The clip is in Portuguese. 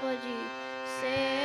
pode ser.